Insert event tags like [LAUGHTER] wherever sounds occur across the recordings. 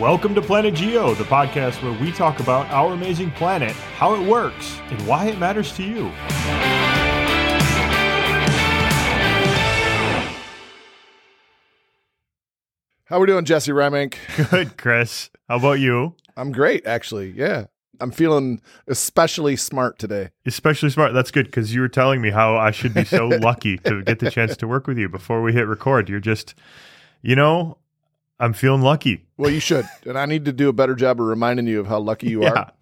Welcome to Planet Geo, the podcast where we talk about our amazing planet, how it works, and why it matters to you. How are we doing, Jesse Reimink? [LAUGHS] [LAUGHS] Good, Chris. How about you? I'm great, actually. Yeah. I'm feeling especially smart today. Especially smart. That's good because you were telling me how I should be so [LAUGHS] lucky to get the chance to work with you before we hit record. You're just, you know, I'm feeling lucky. Well, you should. [LAUGHS] and I need to do a better job of reminding you of how lucky you yeah. are.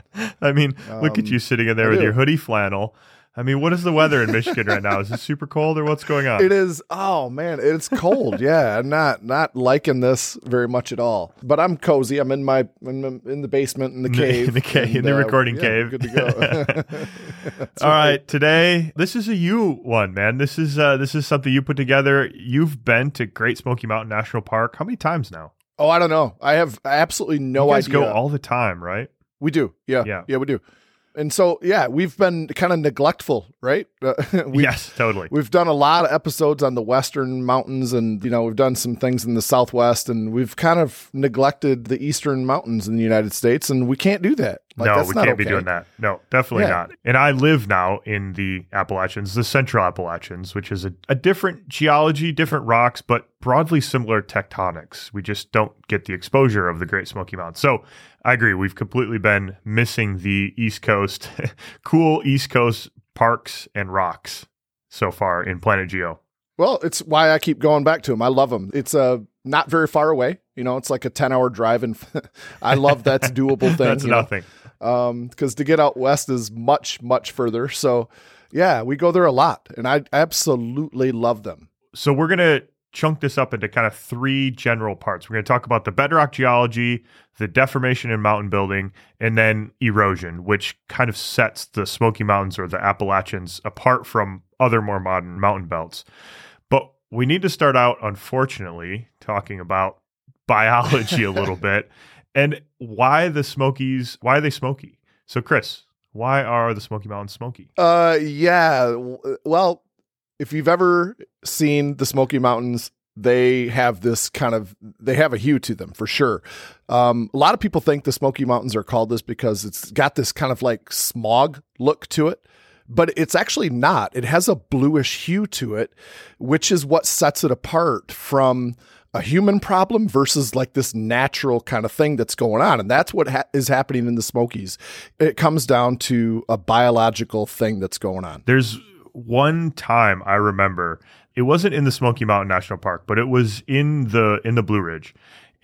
I mean, look at Um, you sitting in there I with do. your hoodie flannel. I mean, what is the weather in Michigan right now? Is it super cold or what's going on? It is oh man, it's cold. yeah, I'm not not liking this very much at all. But I'm cozy. I'm in my in, the- in the basement in the cave. in the cave- in the uh, recording yeah, cave. Good to go. [LAUGHS] [LAUGHS] All right, today this is a you one, man. This is uh this is something you put together. You've been to Great Smoky Mountain National Park how many times now? Oh, I don't know. I have absolutely no you guys idea. go all the time, right? We do. Yeah. Yeah. Yeah. we do. And so, yeah, we've been kind of neglectful, right? [LAUGHS] Uh, yes, totally. We've done a lot of episodes on the Western mountains and, you know, we've done some things in the Southwest and we've kind of neglected the Eastern mountains in the United States and we can't do that. Like, no, we can't be doing that. No, definitely Yeah. not. And I live now in the Appalachians, the Central Appalachians, which is a, a different geology, different rocks, but broadly similar tectonics. We just don't get the exposure of the Great Smoky Mountains. So I agree. We've completely been missing the East Coast, [LAUGHS] cool East Coast parks and rocks so far in Planet Geo. Well, it's why I keep going back to them. I love them. It's uh, not very far away. You know, it's like a 10 hour drive. And [LAUGHS] I love that's [LAUGHS] doable thing. That's nothing. know? Nothing. um because to get out west is much much further so yeah we go there a lot and i absolutely love them So we're going to chunk this up into kind of three general parts. We're going to talk about the bedrock geology, the deformation in mountain building, and then erosion, which kind of sets the Smoky Mountains or the Appalachians apart from other more modern mountain belts. But we need to start out, unfortunately, talking about [LAUGHS] biology a little [LAUGHS] bit and why the Smokies, why are they smoky? So, Chris, why are the Smoky Mountains smoky? uh yeah well if you've ever seen the smoky mountains they have this kind of they have a hue to them for sure um, a lot of people think the smoky mountains are called this because it's got this kind of like smog look to it but it's actually not it has a bluish hue to it which is what sets it apart from a human problem versus like this natural kind of thing that's going on. And that's what ha- is happening in the smokies. It comes down to a biological thing that's going on. There's one time I remember it wasn't in the Smoky Mountain National Park, but it was in the in the Blue Ridge.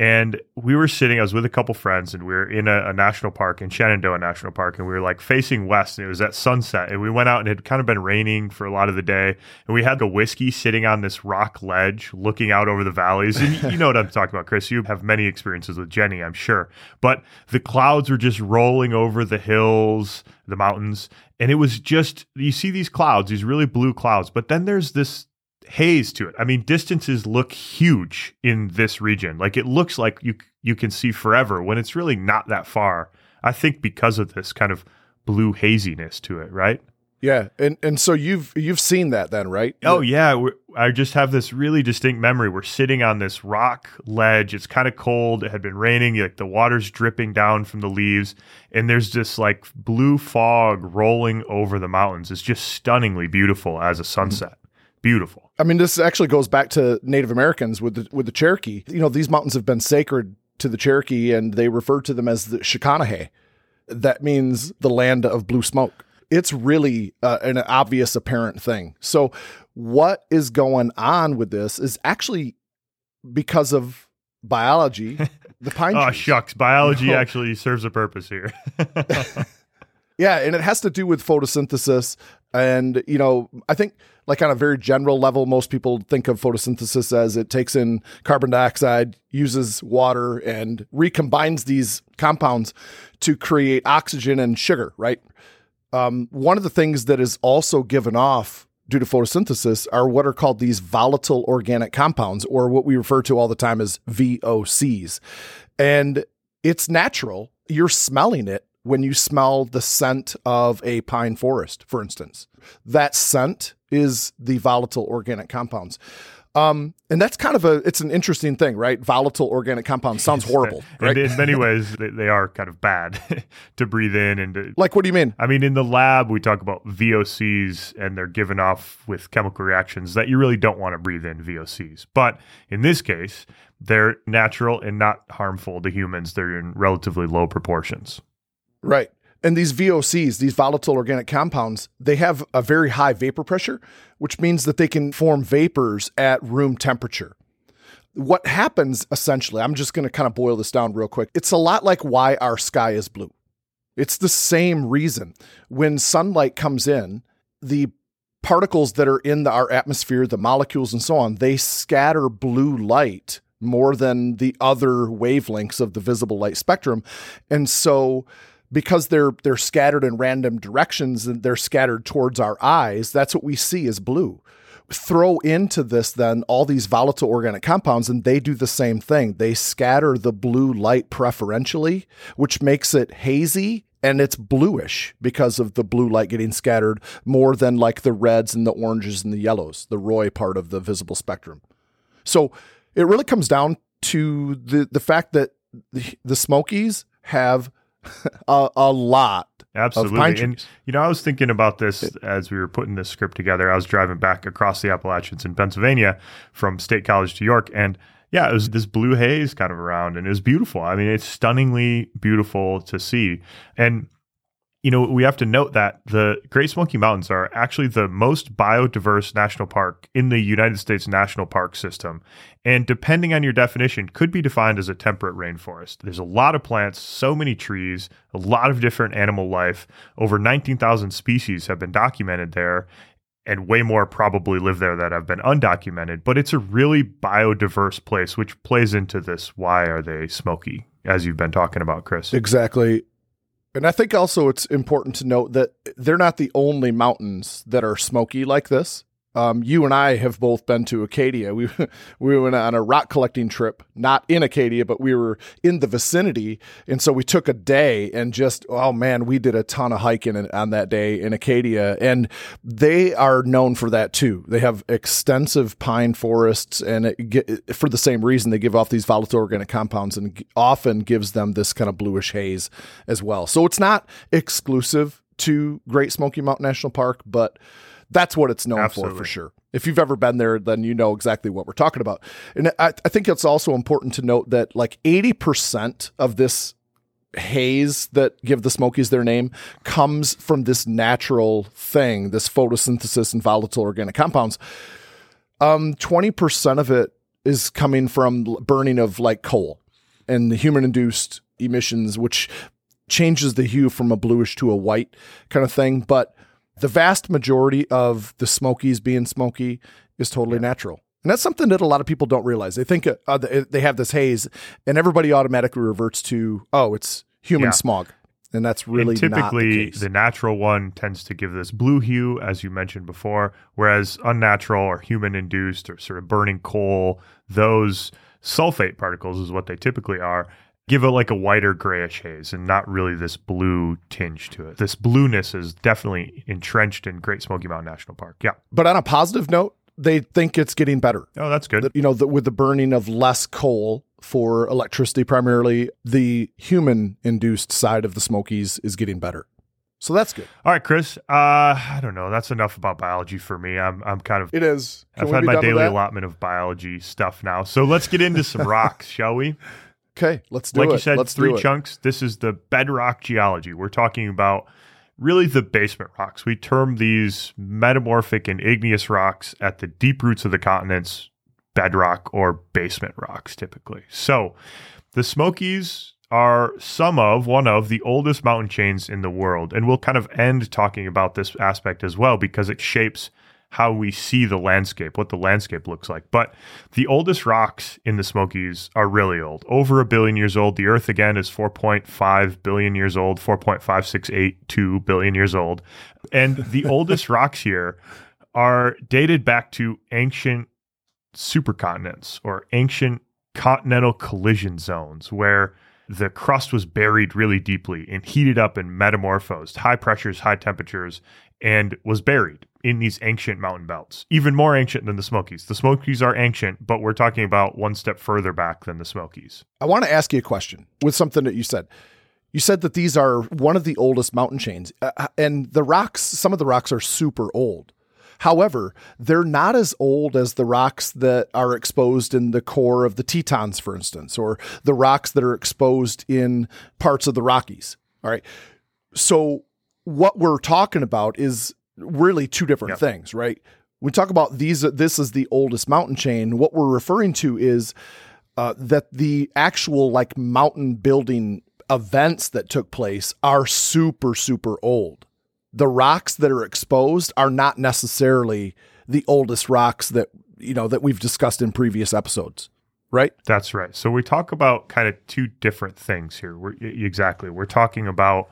And we were sitting, I was with a couple friends, and we were in a, a national park in Shenandoah National Park, and we were like facing west, and it was at sunset. And we went out, and it had kind of been raining for a lot of the day. And we had a whiskey sitting on this rock ledge, looking out over the valleys. And you know what I'm talking about, Chris. You have many experiences with Jenny, I'm sure. But the clouds were just rolling over the hills, the mountains, and it was just you see these clouds, these really blue clouds, but then there's this haze to it. I mean, distances look huge in this region. Like it looks like you you can see forever when it's really not that far. I think because of this kind of blue haziness to it, right? yeah and and so you've you've seen that then right Oh yeah, I just have this really distinct memory. We're sitting on this rock ledge. It's kind of cold. It had been raining. Like the water's dripping down from the leaves, and there's this like blue fog rolling over the mountains. It's just stunningly beautiful as a mm-hmm. sunset. Beautiful. I mean, this actually goes back to Native Americans with the with the Cherokee. You know, these mountains have been sacred to the Cherokee, and they refer to them as the Shaconage. That means the land of blue smoke. It's really uh, an obvious, apparent thing. So, what is going on with this is actually because of biology. [LAUGHS] The pine Oh trees. shucks, biology No. actually serves a purpose here. [LAUGHS] Yeah, and it has to do with photosynthesis. And, you know, I think, like, on a very general level, most people think of photosynthesis as it takes in carbon dioxide, uses water, and recombines these compounds to create oxygen and sugar, right? Um, one of the things that is also given off due to photosynthesis are what are called these volatile organic compounds, or what we refer to all the time as VOCs. And it's natural. You're smelling it when you smell the scent of a pine forest, for instance. That scent is the volatile organic compounds. Um, and that's kind of a it's an interesting thing, right? Volatile organic compounds sounds horrible, right? And in many [LAUGHS] ways, they, they are kind of bad [LAUGHS] to breathe in and to, like, what do you mean? I mean, in the lab, we talk about VOCs and they're given off with chemical reactions that you really don't want to breathe in VOCs. But in this case, they're natural and not harmful to humans. They're in relatively low proportions. Right. And these VOCs, these volatile organic compounds, they have a very high vapor pressure, which means that they can form vapors at room temperature. What happens essentially, I'm just going to kind of boil this down real quick. It's a lot like why our sky is blue. It's the same reason. When sunlight comes in, the particles that are in the, our atmosphere, the molecules and so on, they scatter blue light more than the other wavelengths of the visible light spectrum. And so because they're they're scattered in random directions and they're scattered towards our eyes, that's what we see as blue. Throw into this then all these volatile organic compounds, and they do the same thing. They scatter the blue light preferentially, which makes it hazy and it's bluish because of the blue light getting scattered more than like the reds and the oranges and the yellows, the ROY part of the visible spectrum. So it really comes down to the the fact that the, the Smokies have [LAUGHS] a, a lot Absolutely. And, you know, I was thinking about this as we were putting this script together. I was driving back across the Appalachians in Pennsylvania from State College to York. And yeah, it was this blue haze kind of around and it was beautiful. I mean, it's stunningly beautiful to see. And you know, we have to note that the Great Smoky Mountains are actually the most biodiverse national park in the United States national park system. And depending on your definition, could be defined as a temperate rainforest. There's a lot of plants, so many trees, a lot of different animal life. Over 19,000 species have been documented there, and way more probably live there that have been undocumented. But it's a really biodiverse place, which plays into this why are they smoky, as you've been talking about, Chris. Exactly. And I think also it's important to note that they're not the only mountains that are smoky like this. Um, you and I have both been to Acadia. We [LAUGHS] we went on a rock collecting trip, not in Acadia, but we were in the vicinity, and so we took a day and just oh man, we did a ton of hiking in, on that day in Acadia, and they are known for that too. They have extensive pine forests, and it, for the same reason, they give off these volatile organic compounds, and often gives them this kind of bluish haze as well. So it's not exclusive to Great Smoky Mountain National Park, but that's what it's known Absolutely. for, for sure. If you've ever been there, then you know exactly what we're talking about. And I, I think it's also important to note that like 80% of this haze that give the Smokies their name comes from this natural thing, this photosynthesis and volatile organic compounds. Um, 20% of it is coming from burning of like coal and the human induced emissions, which changes the hue from a bluish to a white kind of thing. But the vast majority of the Smokies being smoky is totally yeah. natural. And that's something that a lot of people don't realize. They think uh, they have this haze, and everybody automatically reverts to, oh, it's human yeah. smog. And that's really and typically the, the, natural one tends to give this blue hue, as you mentioned before, whereas unnatural or human induced or sort of burning coal, those sulfate particles is what they typically are give it like a whiter grayish haze and not really this blue tinge to it. This blueness is definitely entrenched in Great Smoky Mountain National Park. Yeah. But on a positive note, they think it's getting better. Oh, that's good. you know, the, with the burning of less coal for electricity, primarily the human induced side of the Smokies is getting better. So that's good. All right, Chris. Uh, I don't know. That's enough about biology for me. I'm I'm kind of it is. Can I've had my daily allotment of biology stuff now. So let's get into some rocks, shall we? [LAUGHS] Okay, let's do like it. Like you said, let's three chunks. This is the bedrock geology. We're talking about really the basement rocks. We term these metamorphic and igneous rocks at the deep roots of the continents bedrock or basement rocks typically. So, the Smokies are some of one of the oldest mountain chains in the world and we'll kind of end talking about this aspect as well because it shapes how we see the landscape, what the landscape looks like. But the oldest rocks in the Smokies are really old, over a billion years old. The Earth, again, is 4.5 billion years old, 4.5682 billion years old. And the [LAUGHS] oldest rocks here are dated back to ancient supercontinents or ancient continental collision zones where the crust was buried really deeply and heated up and metamorphosed, high pressures, high temperatures, and was buried in these ancient mountain belts, even more ancient than the Smokies. The Smokies are ancient, but we're talking about one step further back than the Smokies. I want to ask you a question with something that you said. You said that these are one of the oldest mountain chains, uh, uh, and the rocks, some of the rocks are super old. However, they're not as old as the rocks that are exposed in the core of the Tetons, for instance, or the rocks that are exposed in parts of the Rockies. All right. So, what we're talking about is really two different Yep. things, right? We talk about these, this is the oldest mountain chain. What we're referring to is uh, that the actual like mountain building events that took place are super, super old. The rocks that are exposed are not necessarily the oldest rocks that, you know, that we've discussed in previous episodes, right? That's right. So we talk about kind of two different things here. We're, exactly. We're talking about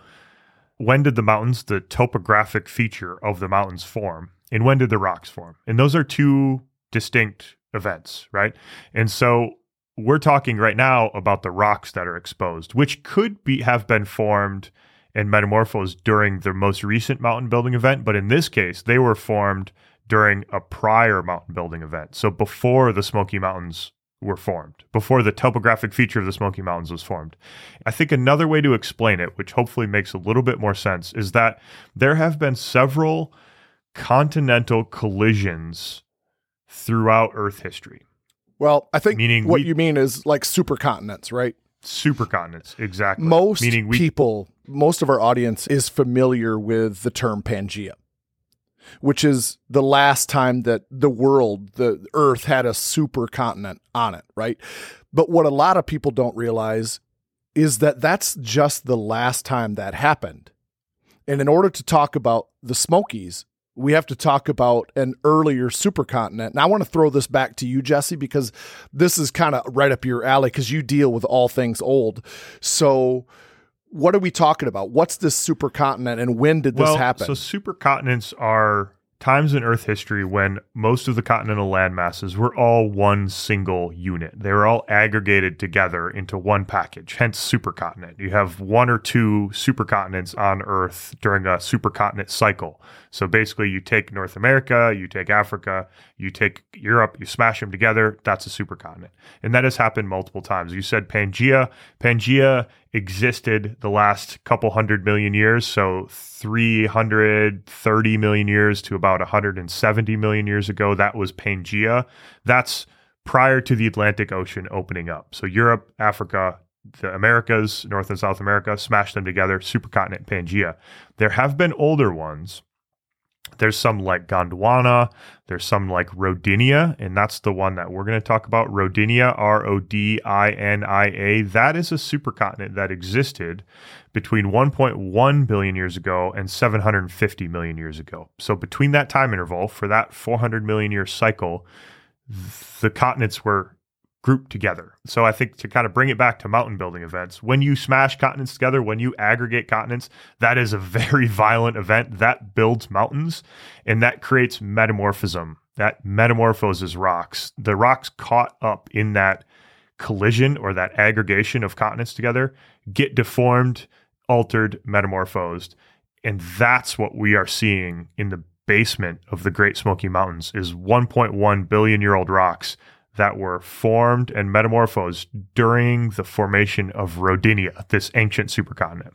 when did the mountains, the topographic feature of the mountains form, and when did the rocks form? And those are two distinct events, right? And so we're talking right now about the rocks that are exposed, which could be have been formed and metamorphosed during the most recent mountain building event, but in this case, they were formed during a prior mountain building event. So before the Smoky Mountains were formed, before the topographic feature of the Smoky Mountains was formed. I think another way to explain it, which hopefully makes a little bit more sense, is that there have been several continental collisions throughout Earth history. Well, I think Meaning what we- you mean is like supercontinents, right? Supercontinents, exactly. Most meaning we people, most of our audience is familiar with the term Pangea, which is the last time that the world, the earth had a supercontinent on it, right? But what a lot of people don't realize is that that's just the last time that happened. And in order to talk about the Smokies, we have to talk about an earlier supercontinent. And I want to throw this back to you, Jesse, because this is kind of right up your alley because you deal with all things old. So, what are we talking about? What's this supercontinent and when did this happen? So supercontinents are times in Earth history when most of the continental land masses were all one single unit. They were all aggregated together into one package, hence supercontinent. You have one or two supercontinents on Earth during a supercontinent cycle. So basically, you take North America, you take Africa, you take Europe, you smash them together. That's a supercontinent. And that has happened multiple times. You said Pangea. Pangea existed the last couple hundred million years. So 330 million years to about 170 million years ago. That was Pangea. That's prior to the Atlantic Ocean opening up. So Europe, Africa, the Americas, North and South America, smash them together, supercontinent Pangea. There have been older ones. There's some like Gondwana, there's some like Rodinia, and that's the one that we're going to talk about. Rodinia, R O D I N I A. That is a supercontinent that existed between 1.1 billion years ago and 750 million years ago. So between that time interval, for that 400 million year cycle, the continents were grouped together. So I think to kind of bring it back to mountain building events, when you smash continents together, when you aggregate continents, that is a [LAUGHS] very violent event that builds mountains and that creates metamorphism. That metamorphoses rocks. The rocks caught up in that collision or that aggregation of continents together get deformed, altered, metamorphosed. And that's what we are seeing in the basement of the Great Smoky Mountains is 1.1 billion year old rocks that were formed and metamorphosed during the formation of Rodinia, this ancient supercontinent.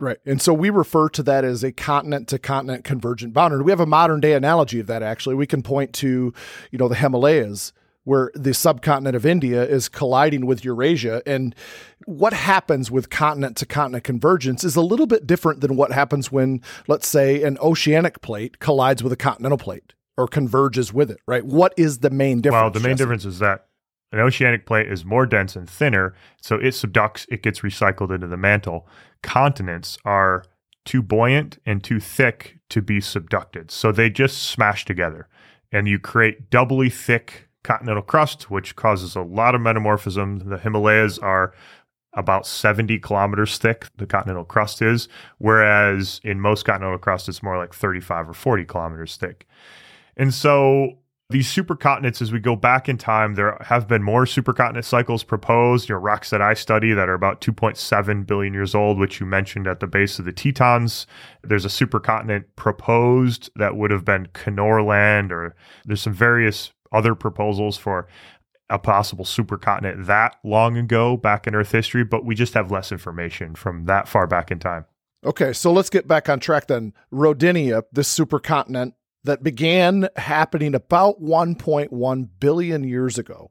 Right. And so we refer to that as a continent to continent convergent boundary. We have a modern day analogy of that actually. We can point to, you know, the Himalayas where the subcontinent of India is colliding with Eurasia and what happens with continent to continent convergence is a little bit different than what happens when let's say an oceanic plate collides with a continental plate or converges with it, right? What is the main difference? Well, the main Jesse? difference is that an oceanic plate is more dense and thinner, so it subducts, it gets recycled into the mantle. Continents are too buoyant and too thick to be subducted, so they just smash together, and you create doubly thick continental crust, which causes a lot of metamorphism. The Himalayas are about 70 kilometers thick, the continental crust is, whereas in most continental crust, it's more like 35 or 40 kilometers thick. And so these supercontinents, as we go back in time, there have been more supercontinent cycles proposed. You know, rocks that I study that are about 2.7 billion years old, which you mentioned at the base of the Tetons. There's a supercontinent proposed that would have been Kenorland, or there's some various other proposals for a possible supercontinent that long ago back in Earth history, but we just have less information from that far back in time. Okay, so let's get back on track then. Rodinia, this supercontinent that began happening about 1.1 billion years ago.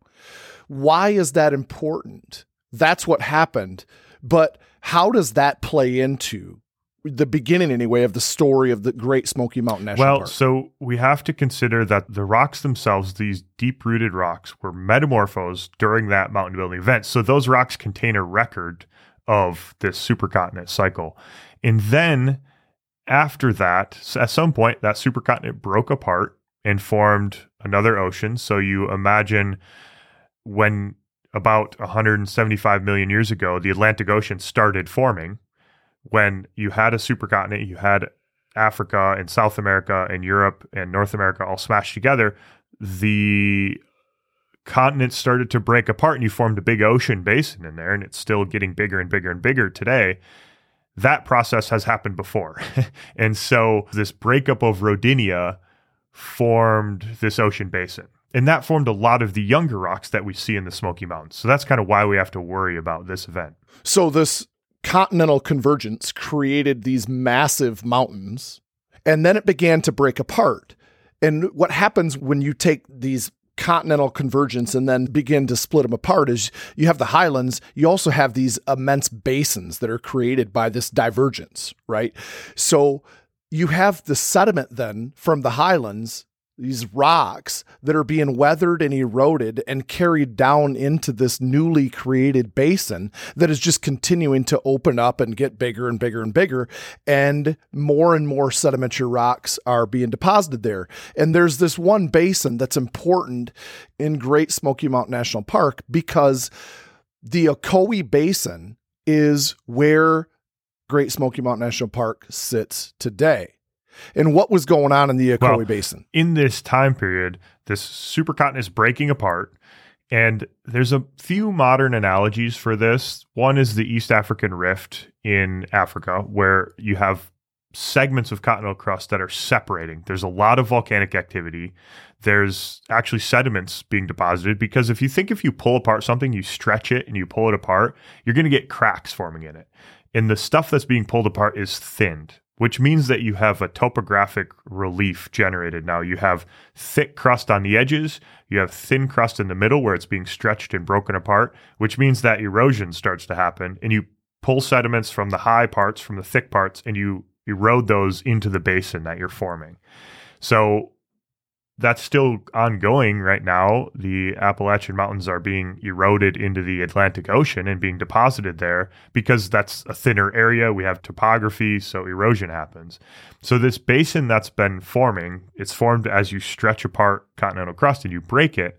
Why is that important? That's what happened. But how does that play into the beginning, anyway, of the story of the Great Smoky Mountain National well, Park? so we have to consider that the rocks themselves, these deep rooted rocks, were metamorphosed during that mountain building event. So those rocks contain a record of this supercontinent cycle. And then after that, at some point, that supercontinent broke apart and formed another ocean. So you imagine when about 175 million years ago, the Atlantic Ocean started forming. When you had a supercontinent, you had Africa and South America and Europe and North America all smashed together. The continents started to break apart and you formed a big ocean basin in there, and it's still getting bigger and bigger and bigger today that process has happened before. [LAUGHS] and so this breakup of Rodinia formed this ocean basin. And that formed a lot of the younger rocks that we see in the Smoky Mountains. So that's kind of why we have to worry about this event. So this continental convergence created these massive mountains and then it began to break apart. And what happens when you take these continental convergence and then begin to split them apart is you have the highlands you also have these immense basins that are created by this divergence right? So you have the sediment then from the highlands these rocks that are being weathered and eroded and carried down into this newly created basin that is just continuing to open up and get bigger and bigger and bigger. And more and more sedimentary rocks are being deposited there. And there's this one basin that's important in Great Smoky Mountain National Park because the Ocoee Basin is where Great Smoky Mountain National Park sits today and what was going on in the Ocoee well, Basin. In this time period, this supercontinent is breaking apart. And there's a few modern analogies for this. One is the East African Rift in Africa, where you have segments of continental crust that are separating. There's a lot of volcanic activity. There's actually sediments being deposited because if you think if you pull apart something, you stretch it and you pull it apart, you're going to get cracks forming in it. And the stuff that's being pulled apart is thinned which means that you have a topographic relief generated. Now you have thick crust on the edges, you have thin crust in the middle where it's being stretched and broken apart, which means that erosion starts to happen and you pull sediments from the high parts, from the thick parts, and you erode those into the basin that you're forming. So that's still ongoing right now. The Appalachian Mountains are being eroded into the Atlantic Ocean and being deposited there because that's a thinner area. We have topography, so erosion happens. So, this basin that's been forming, it's formed as you stretch apart continental crust and you break it,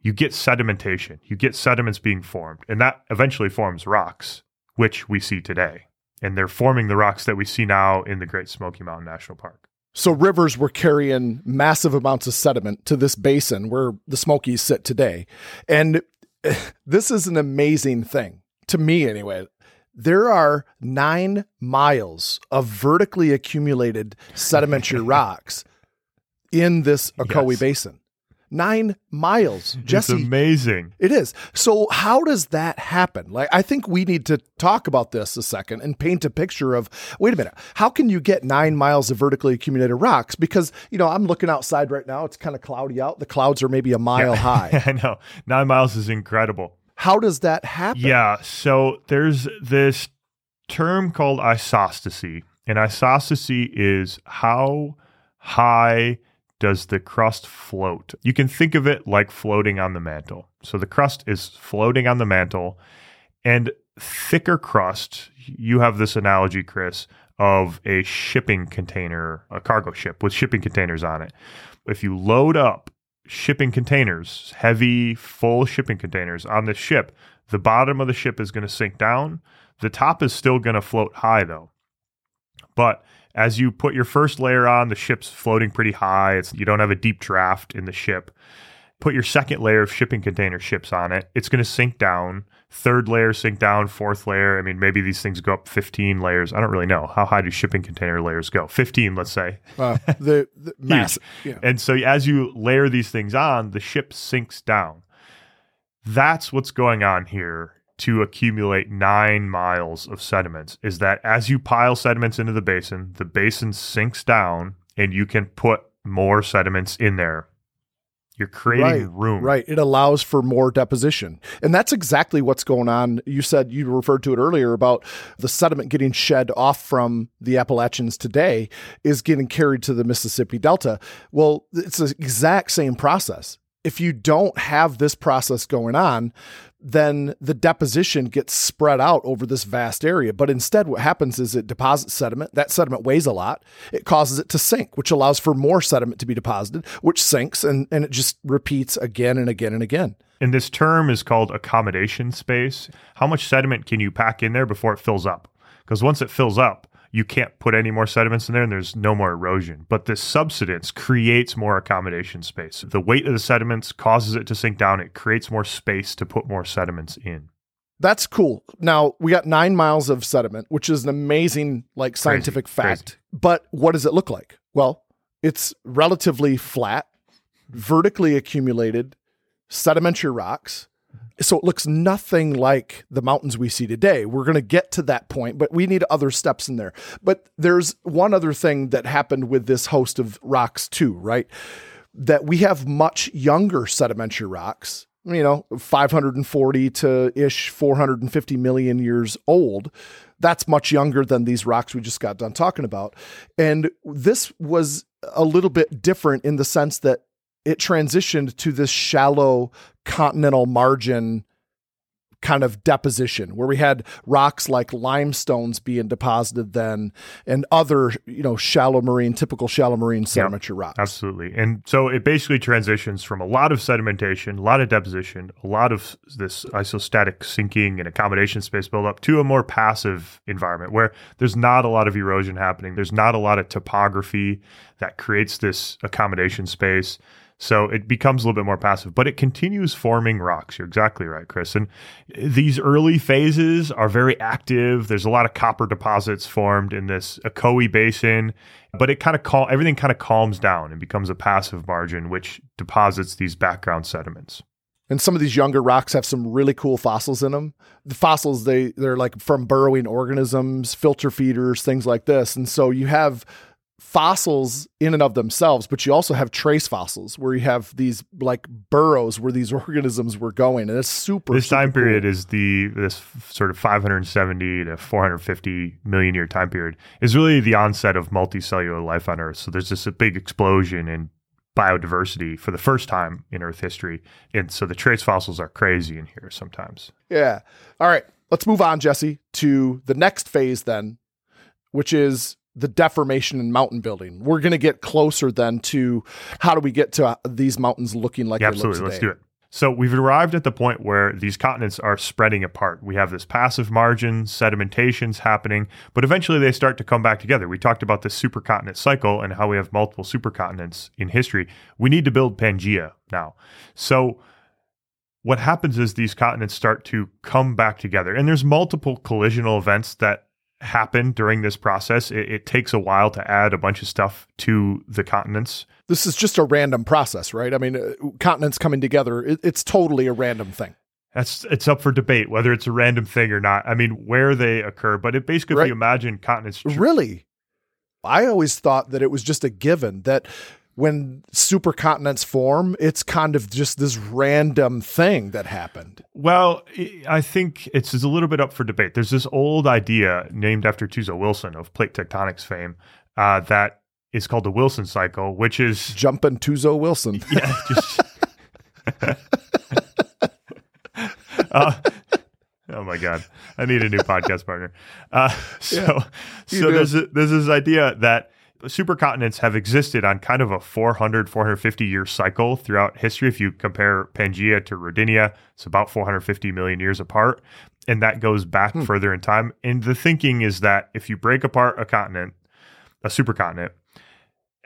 you get sedimentation. You get sediments being formed, and that eventually forms rocks, which we see today. And they're forming the rocks that we see now in the Great Smoky Mountain National Park. So rivers were carrying massive amounts of sediment to this basin where the Smokies sit today. And [SIGHS] this is an amazing thing to me anyway. There are nine miles of vertically accumulated sedimentary [LAUGHS] rocks in this Ocoee yes. Basin nine miles. Jesse, it's amazing. It is. So how does that happen? Like, I think we need to talk about this a second and paint a picture of. Wait a minute. How can you get nine miles of vertically accumulated rocks? Because you know, I'm looking outside right now. It's kind of cloudy out. The clouds are maybe a mile yeah. [LAUGHS] high. I know. Nine miles is incredible. How does that happen? Yeah. So there's this term called isostasy, and isostasy is how high does the crust float? You can think of it like floating on the mantle. So the crust is floating on the mantle, and thicker crust, you have this analogy, Chris, of a shipping container, a cargo ship with shipping containers on it. If you load up shipping containers, heavy, full shipping containers on the ship, the bottom of the ship is going to sink down. The top is still going to float high, though. But As you put your first layer on, the ship's floating pretty high. It's you don't have a deep draft in the ship. Put your second layer of shipping container ships on it. It's going to sink down. Third layer sink down. Fourth layer. I mean, maybe these things go up 15 layers. I don't really know how high do shipping container layers go. 15, let's say. Uh, the, the [LAUGHS] mass. Yeah. And so as you layer these things on, the ship sinks down. That's what's going on here to accumulate nine miles of sediments is that as you pile sediments into the basin, the basin sinks down and you can put more sediments in there. You're creating right, room. Right. It allows for more deposition. And that's exactly what's going on. You said you referred to it earlier about the sediment getting shed off from the Appalachians today is getting carried to the Mississippi Delta. Well, it's the exact same process if you don't have this process going on, then the deposition gets spread out over this vast area. But instead, what happens is it deposits sediment. That sediment weighs a lot. It causes it to sink, which allows for more sediment to be deposited, which sinks, and, and it just repeats again and again and again. And this term is called accommodation space. How much sediment can you pack in there before it fills up? Because once it fills up, you can't put any more sediments in there and there's no more erosion. But this subsidence creates more accommodation space. The weight of the sediments causes it to sink down. It creates more space to put more sediments in. That's cool. Now we got nine miles of sediment, which is an amazing, like scientific crazy, fact. Crazy. But what does it look like? Well, it's relatively flat, vertically accumulated sedimentary rocks so it looks nothing like the mountains we see today. We're going to get to that point, but we need other steps in there. But there's one other thing that happened with this host of rocks, too, right? That we have much younger sedimentary rocks, you know, 540 to ish 450 million years old. That's much younger than these rocks we just got done talking about. And this was a little bit different in the sense that it transitioned to this shallow continental margin kind of deposition where we had rocks like limestones being deposited then and other you know shallow marine typical shallow marine sedimentary rocks. absolutely. And so it basically transitions from a lot of sedimentation a lot of deposition a lot of this isostatic sinking and accommodation space buildup to a more passive environment where there's not a lot of erosion happening. There's not a lot of topography that creates this accommodation space so it becomes a little bit more passive, but it continues forming rocks. You're exactly right, Chris. And these early phases are very active. There's a lot of copper deposits formed in this Ocoee Basin, but it kind of cal- everything kind of calms down and becomes a passive margin, which deposits these background sediments. And some of these younger rocks have some really cool fossils in them. The fossils they they're like from burrowing organisms, filter feeders, things like this. And so you have fossils in and of themselves, but you also have trace fossils where you have these like burrows where these [LAUGHS] organisms were going, and it's super. This super time cool. period is the this sort of 570 to 450 million year time period is really the onset of multicellular life on Earth. So there's just a big explosion in biodiversity for the first time in Earth history, and so the trace fossils are crazy in here sometimes. Yeah. All right, let's move on, Jesse, to the next phase then, which is the deformation in mountain building. We're going to get closer then to how do we get to uh, these mountains looking like yeah, absolutely. Let's do it. So we've arrived at the point where these continents are spreading apart. We have this passive margin, sedimentations happening, but eventually they start to come back together. We talked about the supercontinent cycle and how we have multiple supercontinents in history. We need to build Pangea now. So what happens is these continents start to come back together. And there's multiple collisional events that happen during this process. It, it, takes a while to add a bunch of stuff to the continents. This is just a random process, right? I mean, uh, continents coming together, it, it's totally a random thing. That's it's up for debate whether it's a random thing or not. I mean, where they occur, but it basically, right. if you imagine continents, tr- really, I always thought that it was just a given that when supercontinents form, it's kind of just this random thing that happened. Well, I think it's, a little bit up for debate. There's this old idea named after Tuzo Wilson of plate tectonics fame uh, that is called the Wilson cycle, which is jumping Tuzo Wilson. [LAUGHS] Yeah, just. [LAUGHS] uh, Oh my god, I need a new podcast partner. Uh, so, yeah, so there's a, there's this idea that supercontinents have existed on kind of a 400, 450 year cycle throughout history. If you compare Pangea to Rodinia, it's about 450 million years apart. And that goes back hmm. further in time. And the thinking is that if you break apart a continent, a supercontinent.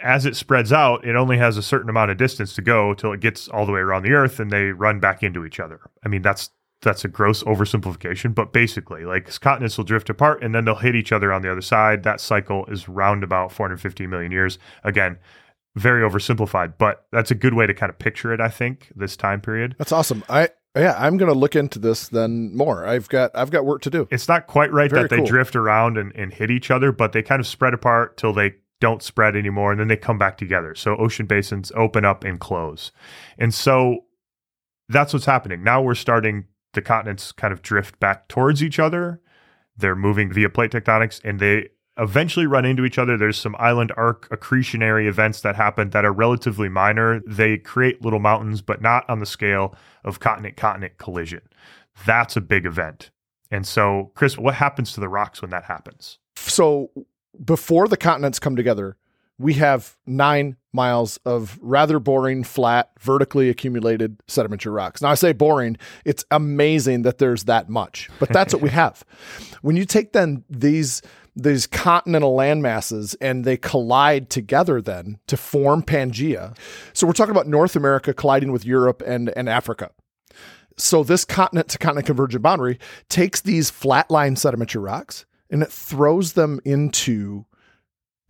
As it spreads out, it only has a certain amount of distance to go till it gets all the way around the Earth, and they run back into each other. I mean, that's that's a gross oversimplification, but basically, like continents will drift apart and then they'll hit each other on the other side. That cycle is round about 450 million years. Again, very oversimplified, but that's a good way to kind of picture it. I think this time period. That's awesome. I yeah, I'm going to look into this then more. I've got I've got work to do. It's not quite right Very that they cool. drift around and, and hit each other, but they kind of spread apart till they don't spread anymore, and then they come back together. So ocean basins open up and close, and so that's what's happening. Now we're starting the continents kind of drift back towards each other. They're moving via plate tectonics, and they eventually run into each other. There's some island arc accretionary events that happen that are relatively minor. They create little mountains, but not on the scale of continent continent collision. That's a big event. And so, Chris, what happens to the rocks when that happens? So before the continents come together, we have nine miles of rather boring, flat, vertically accumulated sedimentary rocks. Now, I say boring, it's amazing that there's that much, but that's what we [LAUGHS] have. When you take then these these continental land masses and they collide together then to form Pangea. So we're talking about North America colliding with Europe and, and Africa. So this continent to continent convergent boundary takes these flatline sedimentary rocks and it throws them into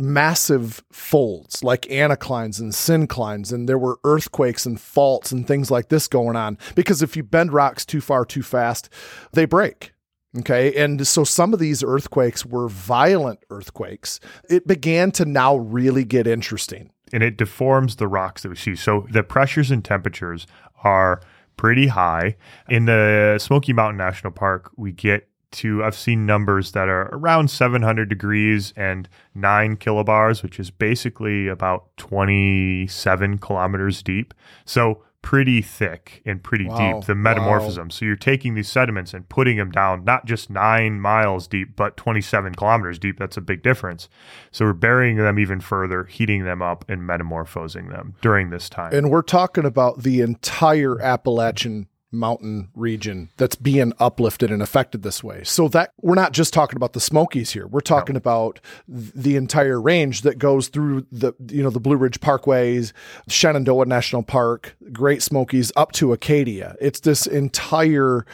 massive folds like anticlines and synclines and there were earthquakes and faults and things like this going on because if you bend rocks too far too fast they break okay and so some of these earthquakes were violent earthquakes it began to now really get interesting And it deforms the rocks that we see. So the pressures and temperatures are pretty high. In the Smoky Mountain National Park, we get to, I've seen numbers that are around 700 degrees and nine kilobars, which is basically about 27 kilometers deep. So pretty thick and pretty Wow. deep, the metamorphism. So you're taking these sediments and putting them down, not just nine miles deep, but 27 kilometers deep. That's a big difference. So we're burying them even further, heating them up, and metamorphosing them during this time. and we're talking about the entire appalachian mountain region that's being uplifted and affected this way. So that we're not just talking about the smokies here. We're talking about the entire range that goes through the you know the blue ridge parkways shenandoah national park great smokies up to acadia. It's this entire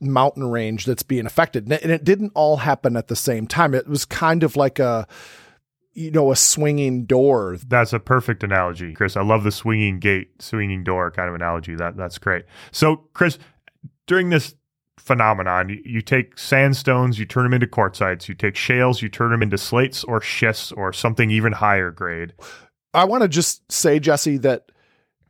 mountain range that's being affected. And it didn't all happen at the same time. It was kind of like a you know a swinging door That's a perfect analogy, Chris. I love the swinging gate, swinging door kind of analogy. That that's great. So, Chris, during this phenomenon, you, you take sandstones, you turn them into quartzites. You take shales, you turn them into slates or schists or something even higher grade. I want to just say, Jesse, that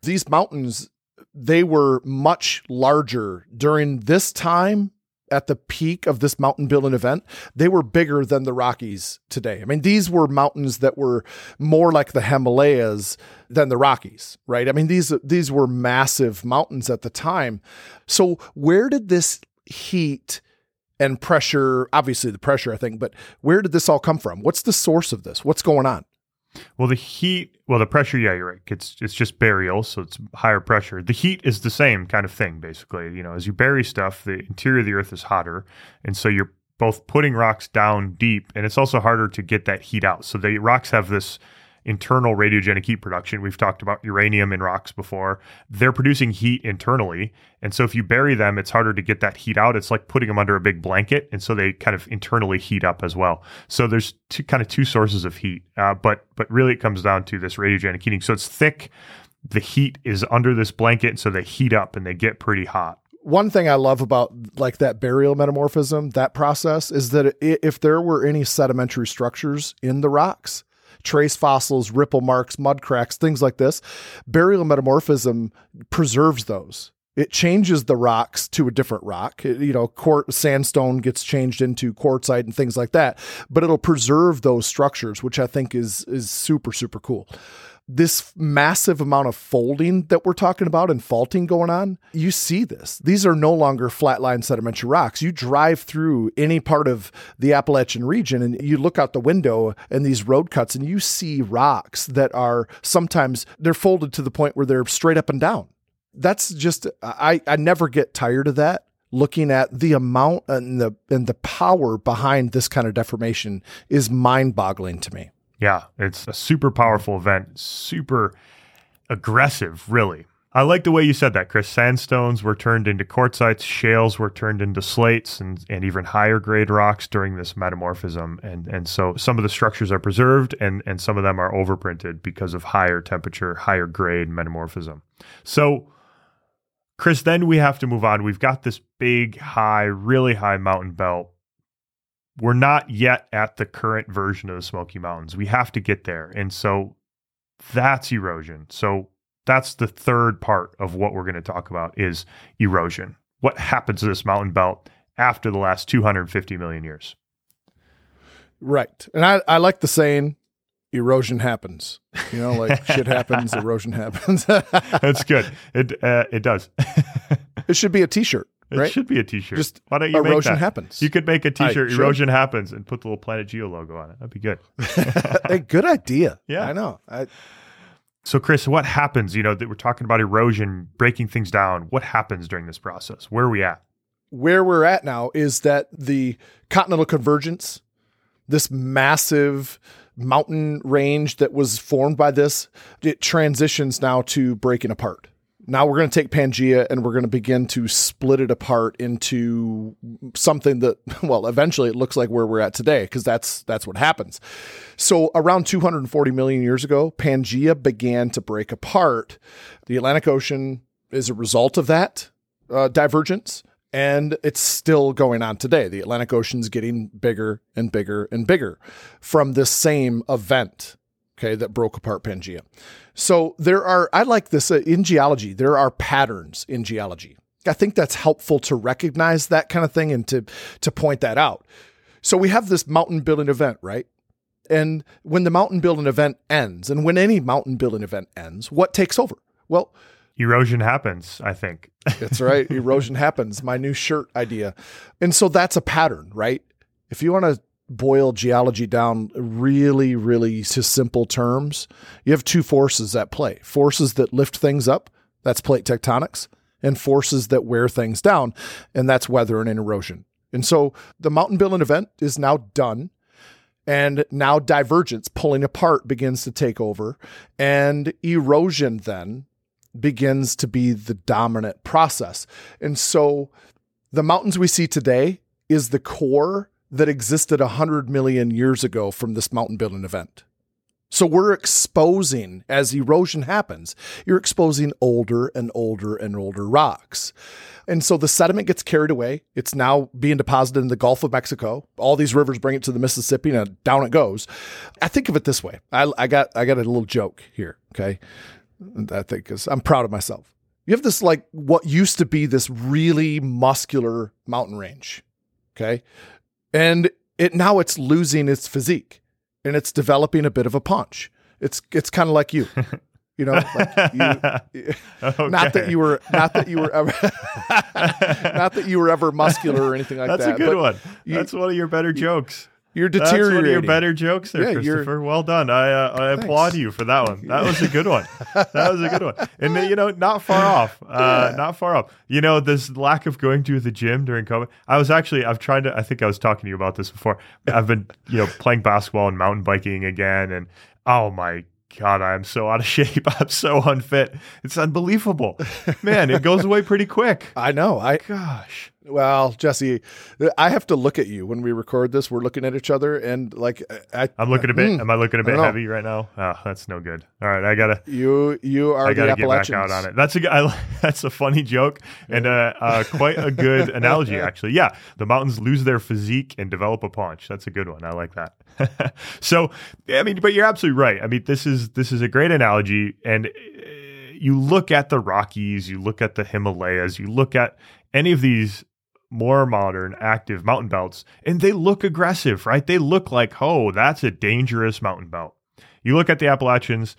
these mountains they were much larger during this time at the peak of this mountain building event. They were bigger than the Rockies today. I mean, these were mountains that were more like the Himalayas than the Rockies, right? I mean, these these were massive mountains at the time. So, where did this heat and pressure, obviously the pressure, I think, but where did this all come from? What's the source of this? What's going on? Well, the heat, well, the pressure, yeah, you're right. It's it's just burial, so it's higher pressure. The heat is the same kind of thing, basically. You know, as you bury stuff, the interior of the earth is hotter, and so you're both putting rocks down deep, and it's also harder to get that heat out. So the rocks have this internal radiogenic heat production. We've talked about uranium in rocks before. They're producing heat internally. And so if you bury them, it's harder to get that heat out. It's like putting them under a big blanket. And so they kind of internally heat up as well. So there's two, kind of two sources of heat. Uh, but but really it comes down to this radiogenic heating. So it's thick. The heat is under this blanket. So they heat up and they get pretty hot. one thing I love about like that burial metamorphism, that process is that if there were any sedimentary structures in the rocks, trace fossils, ripple marks, mud cracks, things like this, burial metamorphism preserves those. It changes the rocks to a different rock. It- you know, sandstone gets changed into quartzite and things like that, but it'll preserve those structures, which I think is is super super cool this massive amount of folding that we're talking about and faulting going on, you see this. These are no longer flatline sedimentary rocks. You drive through any part of the Appalachian region and you look out the window and these road cuts and you see rocks that are sometimes they're folded to the point where they're straight up and down. That's just I I never get tired of that. Looking at the amount and the and the power behind this kind of deformation is mind-boggling to me. Yeah, it's a super powerful event, super aggressive, really. I like the way you said that, Chris. Sandstones were turned into quartzites, shales were turned into slates, and, and even higher grade rocks during this metamorphism. And and so some of the structures are preserved, and and some of them are overprinted because of higher temperature, higher grade metamorphism. So, Chris, then we have to move on. We've got this big, high, really high mountain belt. We're not yet at the current version of the Smoky Mountains. We have to get there, and so that's erosion. So that's the third part of what we're going to talk about is erosion. What happens to this mountain belt after the last 250 million years? Right. And I, I like the saying, erosion happens. You know, like [LAUGHS] shit happens, erosion happens. That's good. It uh, it does. [LAUGHS] it should be a t-shirt, It right? should be a t-shirt. Just Why don't you make erosion that? happens. You could make a t-shirt, erosion happens, and put the little Planet Geo logo on it. That'd be good. [LAUGHS] a good idea. Yeah. I know. I, So, Chris, what happens? You know, that we're talking about erosion, breaking things down. What happens during this process? Where are we at? where we're at now is that the continental convergence, this massive mountain range that was formed by this, it transitions now to breaking apart. Now we're going to take Pangea and we're going to begin to split it apart into something that, [LAUGHS] well, eventually it looks like where we're at today because that's that's what happens. So around 240 million years ago, Pangea began to break apart. The Atlantic Ocean is a result of that uh, divergence and it's still going on today. The Atlantic Ocean's getting bigger and bigger and bigger from this same event, okay, that broke apart Pangea. So there are, I like this uh, in geology, there are patterns in geology. I think that's helpful to recognize that kind of thing and to, to point that out. So we have this mountain building event, right? And when the mountain building event ends, and when any mountain building event ends, what takes over? Well, Erosion happens, I think. [LAUGHS] that's right. Erosion happens. My new shirt idea. And so that's a pattern, right? If you want to boil geology down really, really to simple terms, you have two forces at play forces that lift things up, that's plate tectonics, and forces that wear things down, and that's weather and erosion. And so the mountain building event is now done. And now divergence, pulling apart, begins to take over. And erosion then begins to be the dominant process. And so the mountains we see today is the core that existed 100 million years ago from this mountain building event. So we're exposing, as erosion happens, you're exposing older and older and older rocks. And so the sediment gets carried away. It's now being deposited in the Gulf of Mexico. All these rivers bring it to the Mississippi and down it goes. I think of it this way. I, I got I got a little joke here. Okay. I think because I'm proud of myself. You have this like what used to be this really muscular mountain range. Okay. And it now it's losing its physique and it's developing a bit of a punch. It's it's kind of like you. [LAUGHS] You know, like you, [LAUGHS] not that you were not that you were ever [LAUGHS] not that you were ever muscular or anything like That's that. That's a good one. you- That's one of your better jokes. You're That's one deteriorating. of your better jokes there, Yeah, Christopher. Well done. I uh, I applaud you for that one. That was a good one. That was a good one. And you know, not far off. Uh, Yeah. Not far off. You know, this lack of going to the gym during COVID. I was actually I've tried to. I think I was talking to you about this before. I've been you know playing basketball and mountain biking again, and oh my. God, I am so out of [LAUGHS] shape. I'm so unfit. It's unbelievable. Man, it goes away pretty quick. [LAUGHS] I know. I Gosh. well, Jesse, I have to look at you when we record this. We're looking at each other, and like I, I'm looking a bit. Mm, am I looking a bit heavy right now? Oh, that's no good. All right, I gotta. you you are I gotta get back out on it. That's a [LAUGHS] I, that's a funny joke and uh, uh, quite a good analogy actually. Yeah, the mountains lose their physique and develop a punch. That's a good one. I like that. [LAUGHS] so, I mean, but you're absolutely right. I mean, this is this is a great analogy, and uh, you look at the Rockies, you look at the Himalayas, you look at any of these more modern active mountain belts, and they look aggressive, right? They look like, oh, that's a dangerous mountain belt. You look at the Appalachians,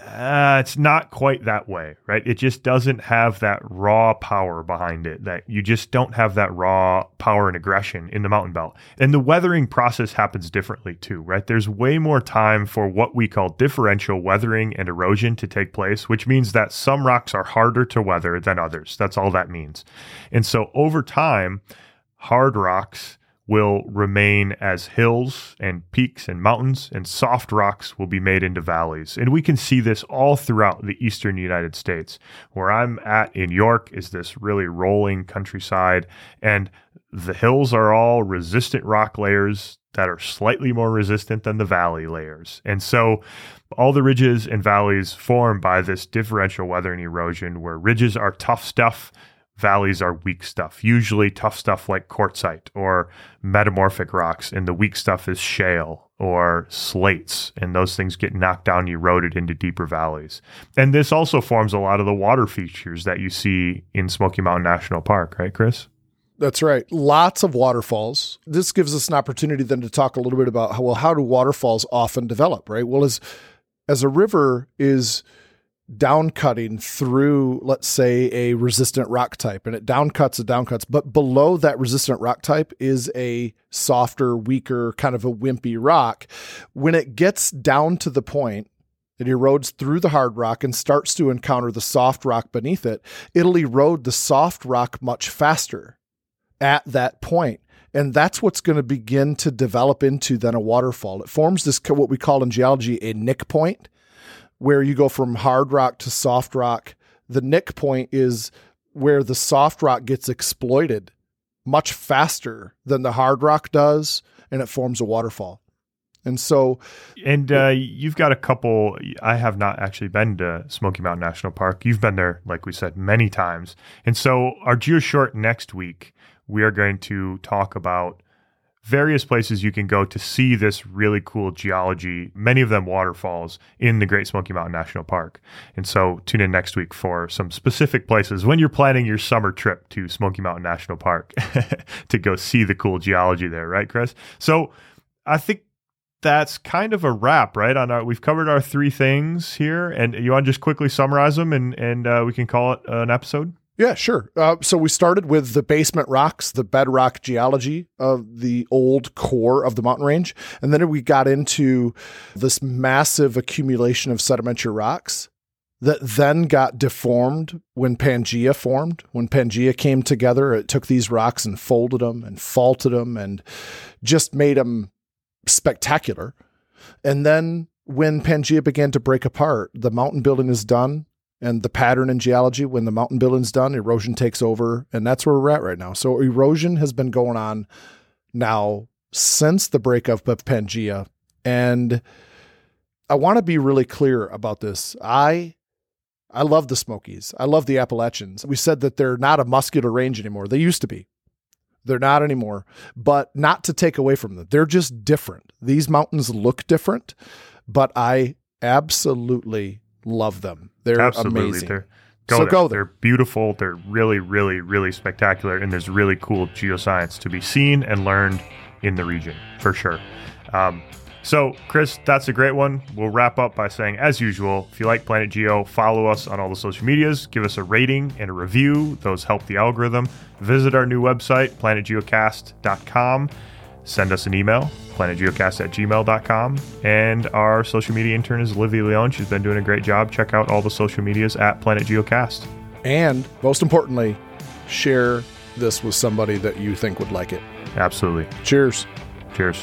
uh, it's not quite that way, right? It just doesn't have that raw power behind it. That you just don't have that raw power and aggression in the mountain belt. And the weathering process happens differently too, right? There's way more time for what we call differential weathering and erosion to take place, which means that some rocks are harder to weather than others. That's all that means. And so over time, hard rocks will remain as hills and peaks and mountains, and soft rocks will be made into valleys. And we can see this all throughout the eastern United States. Where I'm at in York is this really rolling countryside, and the hills are all resistant rock layers that are slightly more resistant than the valley layers. And so all the ridges and valleys form by this differential weathering erosion where ridges are tough stuff valleys are weak stuff, usually tough stuff like quartzite or metamorphic rocks, and the weak stuff is shale or slates, and those things get knocked down, eroded into deeper valleys. And this also forms a lot of the water features that you see in Smoky Mountain National Park, right, Chris? That's right. Lots of waterfalls. This gives us an opportunity then to talk a little bit about how well how do waterfalls often develop, right? Well, as as a river is downcutting through, let's say, a resistant rock type, and it down downcuts and downcuts. But below that resistant rock type is a softer, weaker, kind of a wimpy rock. When it gets down to the point, it erodes through the hard rock and starts to encounter the soft rock beneath it. It'll erode the soft rock much faster at that point. And that's what's going to begin to develop into then a waterfall. It forms this, what we call in geology, a nick point where you go from hard rock to soft rock. The nick point is where the soft rock gets exploited much faster than the hard rock does, and it forms a waterfall. And so, and uh, you've got a couple. I have not actually been to Smoky Mountain National Park. You've been there, like we said, many times. And so, our Geo Short next week, we are going to talk about various places you can go to see this really cool geology, many of them waterfalls in the Great Smoky Mountain National Park. And so tune in next week for some specific places when you're planning your summer trip to Smoky Mountain National Park [LAUGHS] to go see the cool geology there, right, Chris? So I think that's kind of a wrap, right? On our, we've covered our three things here, and you want to just quickly summarize them, and and uh, we can call it an episode. Yeah, sure. Uh, so we started with the basement rocks, the bedrock geology of the old core of the mountain range. And then we got into this massive accumulation of sedimentary rocks that then got deformed when Pangea formed. When Pangea came together, it took these rocks and folded them and faulted them and just made them spectacular. And then when Pangea began to break apart, the mountain building is done and the pattern in geology when the mountain building's done erosion takes over and that's where we're at right now. So erosion has been going on now since the breakup of pangea and i want to be really clear about this. I i love the smokies. I love the appalachians. We said that they're not a muscular range anymore. They used to be. They're not anymore. But not to take away from them they're just different. These mountains look different but i absolutely love them. They're Absolutely. amazing. They're, go so there. go there. They're beautiful. They're really, really, really spectacular, and there's really cool geoscience to be seen and learned in the region for sure. Um, so, Chris, that's a great one. We'll wrap up by saying, as usual, if you like Planet Geo, follow us on all the social medias, give us a rating and a review. Those help the algorithm. Visit our new website, planetgeocast.com. Send us an email, planetgeocast at gmail.com. And our social media intern is Olivia Leone. She's been doing a great job. Check out all the social medias at Planet Geocast. And most importantly, share this with somebody that you think would like it. Absolutely. Cheers. Cheers.